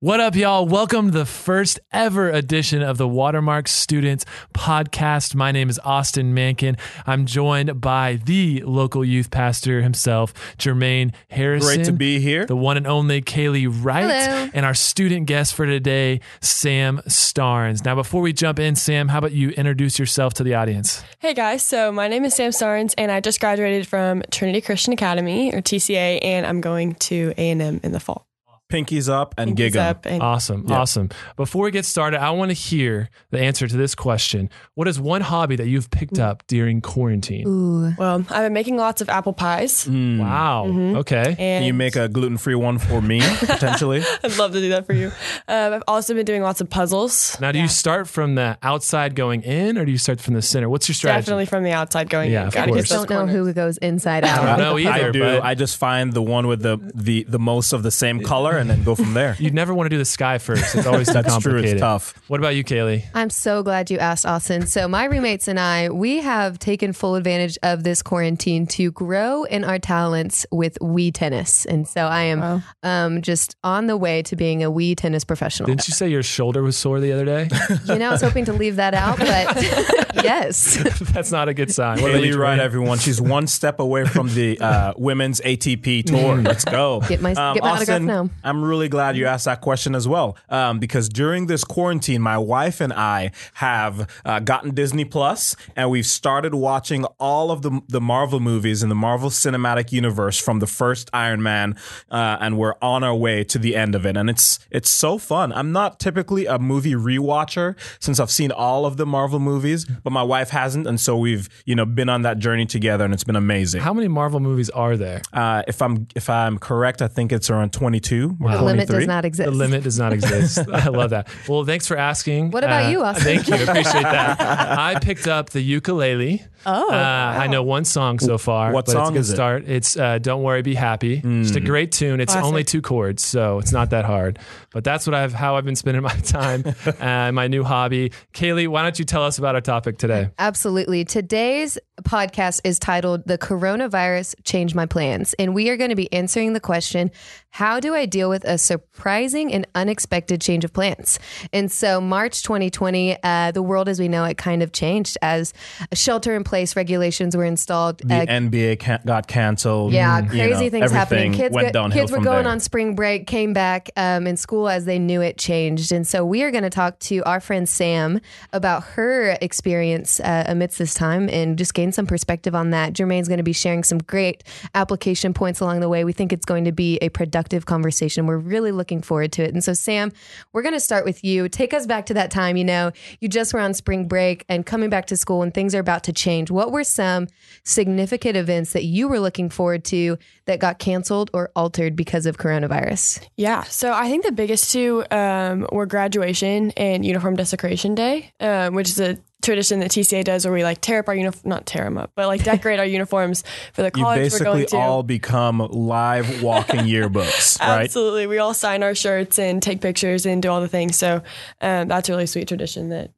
What up, y'all? Welcome to the first ever edition of the Watermark Students Podcast. My name is Austin Mankin. I'm joined by the local youth pastor himself, Jermaine Harrison. Great to be here. The one and only Kaylee Wright. Hello. And our student guest for today, Sam Starnes. Now, before we jump in, Sam, how about you introduce yourself to the audience? Hey guys, so my name is Sam Starnes and I just graduated from Trinity Christian Academy or TCA and I'm going to A&M in the fall. Pinkies up and Pinkies gig 'em. up and Awesome. Yeah. Awesome. Before we get started, I want to hear the answer to this question. What is one hobby that you've picked up during quarantine? Ooh. Well, I've been making lots of apple pies Mm. Wow. Okay. and Can you make a gluten-free one for me potentially? I'd love to do that for you. Um, I've also been doing lots of puzzles. Now, do you start from the outside going in, or do you start from the center? What's your strategy? Definitely from the outside going Yeah, in. of Gotta course. get those don't know who goes inside I out. don't know either. I do. but I just find the one with the the the most of the same color and then go from there. You'd never want to do the sky first. It's always too That's true. It's tough. What about you, Kaylee? I'm so glad you asked, Austin. So, my roommates and I, we have taken full advantage of this quarantine to grow in our talents with Wii tennis. And so, I am Wow. um, just on the way to being a Wii tennis professional. Didn't you say your shoulder was sore the other day? You know, I was hoping to leave that out, but yes. That's not a good sign. What about Haley you, right, everyone. She's one step away from the uh, women's ATP tour. Let's go. Get my- get my autograph now. I'm really glad you asked that question as well, um, because during this quarantine, my wife and I have uh, gotten Disney Plus, and we've started watching all of the the Marvel movies in the Marvel Cinematic Universe from the first Iron Man, uh, and we're on our way to the end of it, and it's it's so fun. I'm not typically a movie rewatcher since I've seen all of the Marvel movies, but my wife hasn't, and so we've you know been on that journey together, and it's been amazing. How many Marvel movies are there? Uh, if I'm if I'm correct, I think it's around 22 or The limit does not exist. The limit does not exist. I love that. Well, thanks for asking. What about Uh, you, Austin? Thank you. Appreciate that. I picked up the ukulele. Oh, Uh, I know one song so far. What but song it's a good is it? start. It's uh, "Don't Worry, Be Happy." Just a great tune. It's Classic. only two chords, so it's not that hard. But that's what I've how I've been spending my time. uh, my new hobby. Kaylee, why don't you tell us about our topic today? Absolutely. Today's podcast is titled The Coronavirus Changed My Plans. And we are going to be answering the question How do I deal with a surprising and unexpected change of plans? And so, March 2020, uh, the world as we know it kind of changed as shelter in place regulations were installed. The Uh, NBA can- got canceled. yeah, You crazy know, things happening. Kids, went go- kids were going there. on spring break, came back, um, and school as they knew it changed. And so we are going to talk to our friend Sam about her experience uh, amidst this time and just gain some perspective on that. Jermaine's going to be sharing some great application points along the way. We think it's going to be a productive conversation. And we're really looking forward to it. And so, Sam, we're going to start with you. Take us back to that time. You know, you just were on spring break and coming back to school, and things are about to change. What were some significant events that you were looking forward to that got canceled or altered because of coronavirus? Yeah, so I think the biggest two um, were graduation and uniform desecration day, um, which is a tradition that TCA does where we like tear up our uniform, not tear them up, but like decorate our uniforms for the You college we're basically going to. all become live walking yearbooks, right? Absolutely. We all sign our shirts and take pictures and do all the things. So um, that's a really sweet tradition that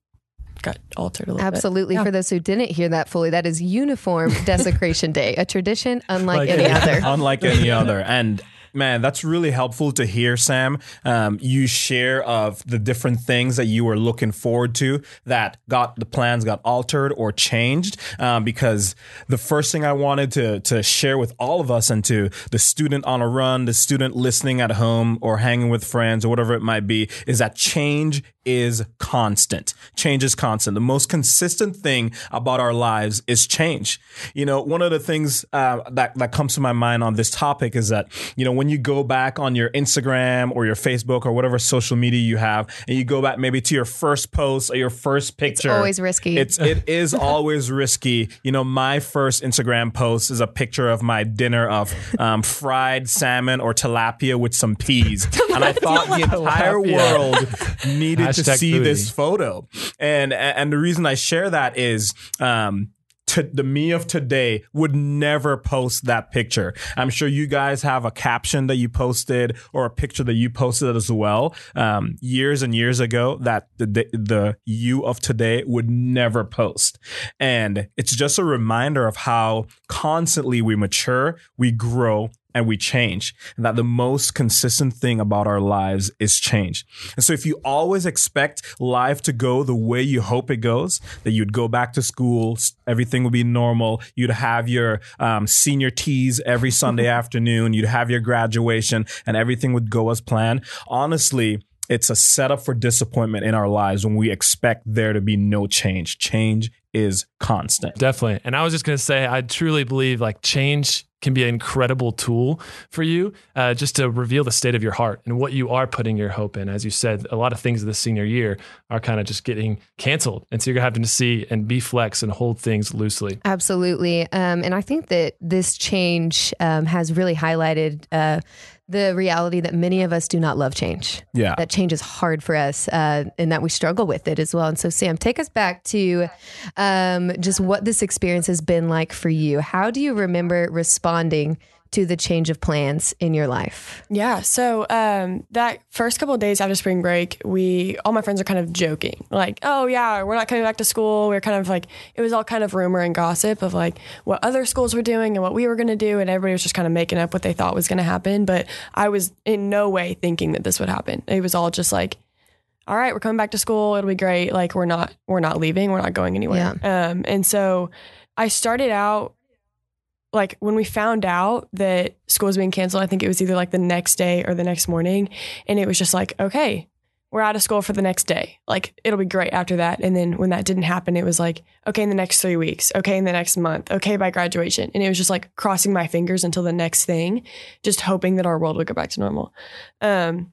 got altered a little bit. Absolutely. Yeah. For those who didn't hear that fully, that is Uniform Desecration Day, a tradition unlike Like any any- other. Unlike any other. And man, that's really helpful to hear, Sam. Um, you share of the different things that you were looking forward to that got the plans got altered or changed. Um, because the first thing I wanted to to share with all of us and to the student on a run, the student listening at home or hanging with friends or whatever it might be, is that change is constant. Change is constant. The most consistent thing about our lives is change. You know, one of the things uh, that that comes to my mind on this topic is that you know when you go back on your Instagram or your Facebook or whatever social media you have, and you go back maybe to your first post or your first picture, always risky. It's it is always risky. You know, my first Instagram post is a picture of my dinner of um, fried salmon or tilapia with some peas, and I thought the entire world needed to see this photo. And and the reason I share that is um to the me of today would never post that picture. I'm sure you guys have a caption that you posted or a picture that you posted as well um, years and years ago that the, the you of today would never post. And it's just a reminder of how constantly we mature, we grow, and we change. And that the most consistent thing about our lives is change. And so if you always expect life to go the way you hope it goes, that you'd go back to school, everything would be normal, you'd have your um, senior teas every Sunday afternoon, you'd have your graduation, and everything would go as planned. Honestly, it's a setup for disappointment in our lives when we expect there to be no change. Change is constant. Definitely. And I was just going to say, I truly believe like change can be an incredible tool for you uh, just to reveal the state of your heart and what you are putting your hope in. As you said, a lot of things this senior year are kind of just getting canceled. And so you're having to see and be flex and hold things loosely. Absolutely. Um, and I think that this change um, has really highlighted. Uh, the reality that many of us do not love change. Yeah. That change is hard for us uh, and that we struggle with it as well. And so, Sam, take us back to um, just what this experience has been like for you. How do you remember responding to the change of plans in your life? Yeah. So um, that first couple of days after spring break, we all my friends are kind of joking, like, "Oh yeah, we're not coming back to school." We are kind of like it was all kind of rumor and gossip of like what other schools were doing and what we were going to do, and everybody was just kind of making up what they thought was going to happen. But I was in no way thinking that this would happen. It was all just like. All right, we're coming back to school. It'll be great. Like we're not, we're not leaving. We're not going anywhere. Um, and so I started out like when we found out that school was being canceled, I think it was either like the next day or the next morning. And it was just like, okay, we're out of school for the next day. Like it'll be great after that. And then when that didn't happen, it was like, okay, in the next three weeks, okay, in the next month, okay, by graduation. And it was just like crossing my fingers until the next thing, just hoping that our world would go back to normal. Um,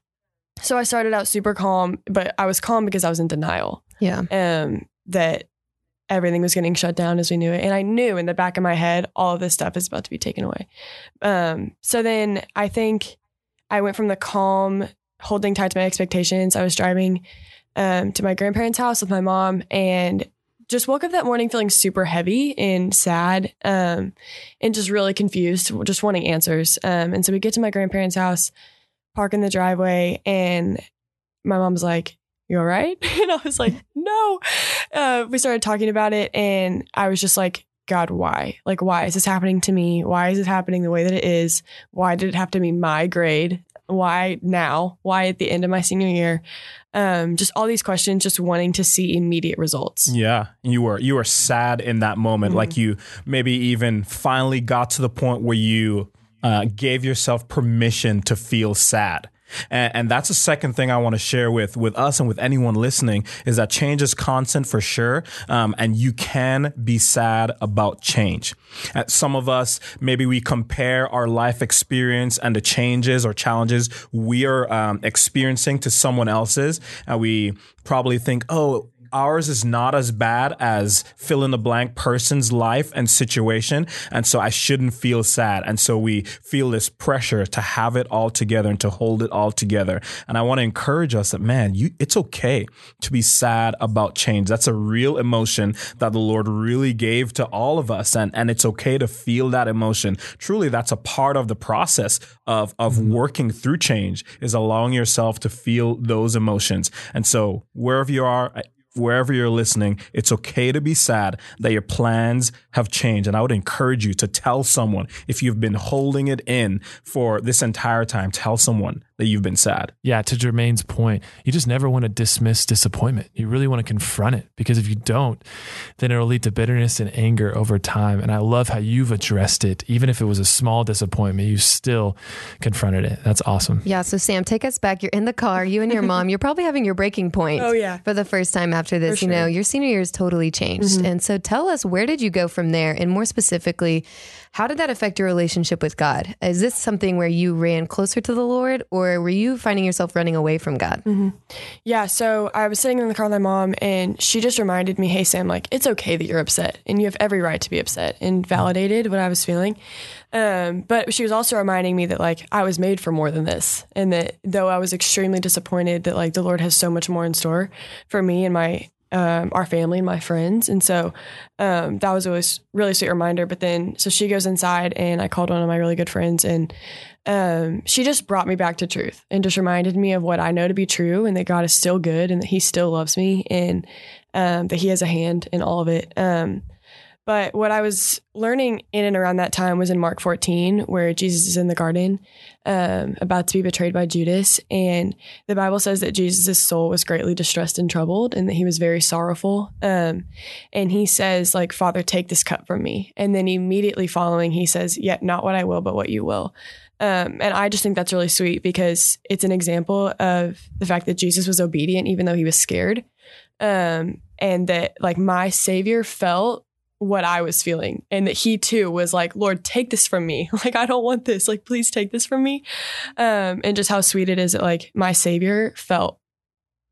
so I started out super calm, but I was calm because I was in denial. Yeah. Um, that everything was getting shut down as we knew it. And I knew in the back of my head, all of this stuff is about to be taken away. Um, so then I think I went from the calm, holding tight to my expectations. I was driving um, to my grandparents' house with my mom and just woke up that morning feeling super heavy and sad um, and just really confused, just wanting answers. Um, and so we get to my grandparents' house, park in the driveway, and my mom's like, you all right? And I was like, no. Uh, we started talking about it, and I was just like, God, why? Like, why is this happening to me? Why is it happening the way that it is? Why did it have to be my grade? Why now? Why at the end of my senior year? Um, just all these questions, just wanting to see immediate results. Yeah, you were you were sad in that moment, mm-hmm. like you maybe even finally got to the point where you uh, gave yourself permission to feel sad. And, and, that's the second thing I want to share with with us and with anyone listening is that change is constant for sure, um, and you can be sad about change. Uh, some of us maybe we compare our life experience and the changes or challenges we are um, experiencing to someone else's, and we probably think, oh ours is not as bad as fill in the blank person's life and situation. And so I shouldn't feel sad. And so we feel this pressure to have it all together and to hold it all together. And I want to encourage us that, man, you, it's okay to be sad about change. That's a real emotion that the Lord really gave to all of us. And, and it's okay to feel that emotion. Truly, that's a part of the process of, of mm-hmm. working through change is allowing yourself to feel those emotions. And so wherever you are, wherever you're listening, it's okay to be sad that your plans have changed. And I would encourage you to tell someone if you've been holding it in for this entire time, tell someone that you've been sad. Yeah, to Jermaine's point, you just never want to dismiss disappointment. You really want to confront it because if you don't, then it'll lead to bitterness and anger over time. And I love how you've addressed it. Even if it was a small disappointment, you still confronted it. That's awesome. Yeah. So, Sam, take us back. You're in the car, you and your mom. You're probably having your breaking point. Oh, yeah. For the first time after this. Sure. You know, your senior year has totally changed. Mm-hmm. And so, tell us, where did you go from there? And more specifically, how did that affect your relationship with God? Is this something where you ran closer to the Lord or were you finding yourself running away from God? Mm-hmm. Yeah. So I was sitting in the car with my mom and she just reminded me, hey, Sam, like, it's okay that you're upset and you have every right to be upset and validated what I was feeling. Um, but she was also reminding me that like I was made for more than this, and that though I was extremely disappointed that like the Lord has so much more in store for me and my um, our family and my friends. And so um, that was always really sweet reminder. But then, so she goes inside and I called one of my really good friends and um, she just brought me back to truth and just reminded me of what I know to be true and that God is still good and that he still loves me and um, that he has a hand in all of it. Um, but what I was learning in and around that time was in Mark 14, where Jesus is in the garden, um, about to be betrayed by Judas. And the Bible says that Jesus' soul was greatly distressed and troubled and that he was very sorrowful. Um, and he says, like, Father, take this cup from me. And then immediately following, he says, Yet not what I will, but what you will. Um, and I just think that's really sweet because it's an example of the fact that Jesus was obedient even though he was scared. Um, and that like my savior felt what I was feeling and that he too was like, Lord, take this from me. Like, I don't want this. Like, please take this from me. Um, and just how sweet it is that like my savior felt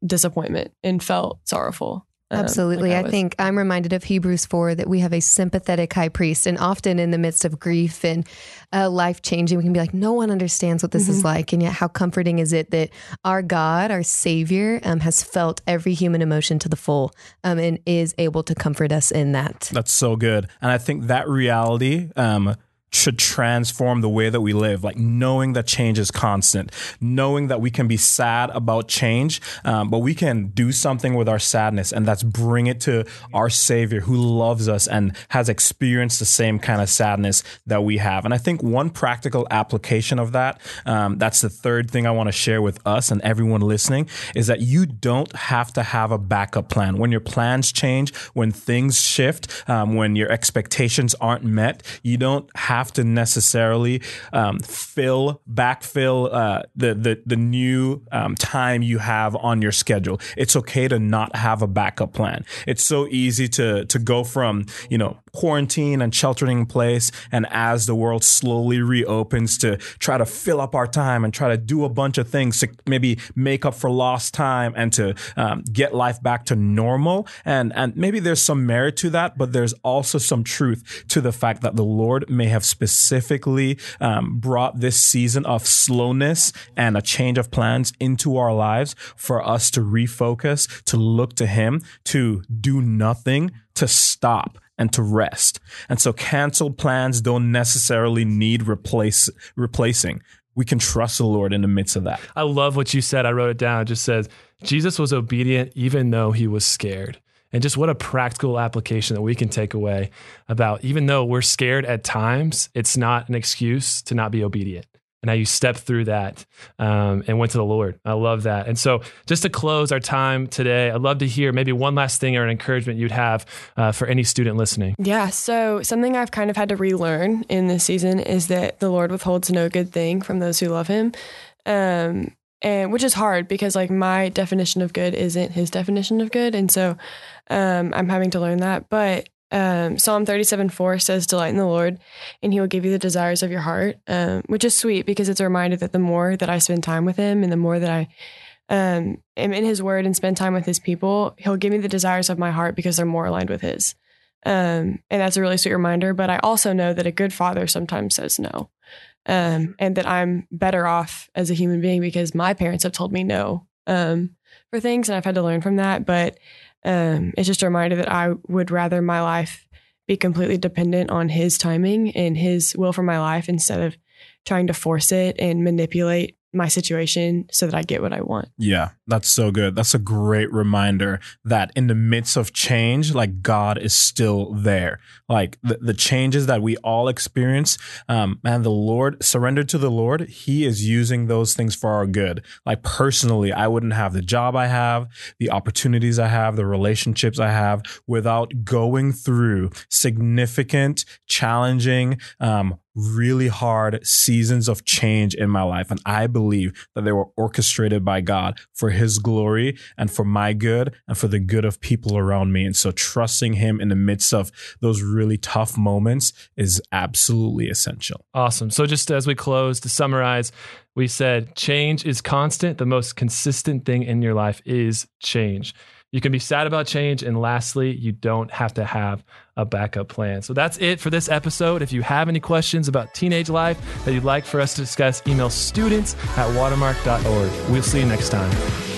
disappointment and felt sorrowful. Um, Absolutely. like I, was. think I'm reminded of Hebrews 4 that we have a sympathetic high priest. And often in the midst of grief and uh, life changing, we can be like, no one understands what this is like. And yet, how comforting is it that our God, our Savior, um, has felt every human emotion to the full um, and is able to comfort us in that? That's so good. And I think that reality um, should transform the way that we live, like knowing that change is constant, knowing that we can be sad about change, um, but we can do something with our sadness, and that's bring it to our Savior who loves us and has experienced the same kind of sadness that we have. And I think one practical application of that, um, that's the third thing I want to share with us and everyone listening, is that you don't have to have a backup plan. When your plans change, when things shift, um, when your expectations aren't met, you don't have to necessarily um, fill, backfill uh, the, the the new um, time you have on your schedule. It's okay to not have a backup plan. It's so easy to to go from you know quarantine and sheltering in place, and as the world slowly reopens, to try to fill up our time and try to do a bunch of things to maybe make up for lost time and to um, get life back to normal. And and maybe there's some merit to that, but there's also some truth to the fact that the Lord may have specifically um, brought this season of slowness and a change of plans into our lives for us to refocus, to look to Him, to do nothing, to stop and to rest. And so canceled plans don't necessarily need replace replacing. We can trust the Lord in the midst of that. I love what you said. I wrote it down. It just says Jesus was obedient even though he was scared. And just what a practical application that we can take away about even though we're scared at times, it's not an excuse to not be obedient. And how you stepped through that um, and went to the Lord. I love that. And so, just to close our time today, I'd love to hear maybe one last thing or an encouragement you'd have uh, for any student listening. Yeah. So something I've kind of had to relearn in this season is that the Lord withholds no good thing from those who love Him, um, and which is hard because like my definition of good isn't His definition of good, and so um, I'm having to learn that. But um, Psalm 37 4 says, Delight in the Lord, and He will give you the desires of your heart, um, which is sweet because it's a reminder that the more that I spend time with Him and the more that I um, am in His Word and spend time with His people, He'll give me the desires of my heart because they're more aligned with His. Um, and that's a really sweet reminder. But I also know that a good father sometimes says no. Um, and that I'm better off as a human being because my parents have told me no um, for things, and I've had to learn from that. But um, it's just a reminder that I would rather my life be completely dependent on His timing and His will for my life instead of trying to force it and manipulate my situation so that I get what I want. Yeah, that's so good. That's a great reminder that in the midst of change, like God is still there. Like the, the changes that we all experience, um, and the Lord surrendered to the Lord, He is using those things for our good. Like personally, I wouldn't have the job I have, the opportunities I have, the relationships I have without going through significant, challenging, um, really hard seasons of change in my life. And I believe that they were orchestrated by God for His glory and for my good and for the good of people around me. And so trusting Him in the midst of those really tough moments is absolutely essential. Awesome. So, just as we close, to summarize, we said change is constant. The most consistent thing in your life is change. You can be sad about change. And lastly, you don't have to have a backup plan. So that's it for this episode. If you have any questions about teenage life that you'd like for us to discuss, email students at watermark.org. We'll see you next time.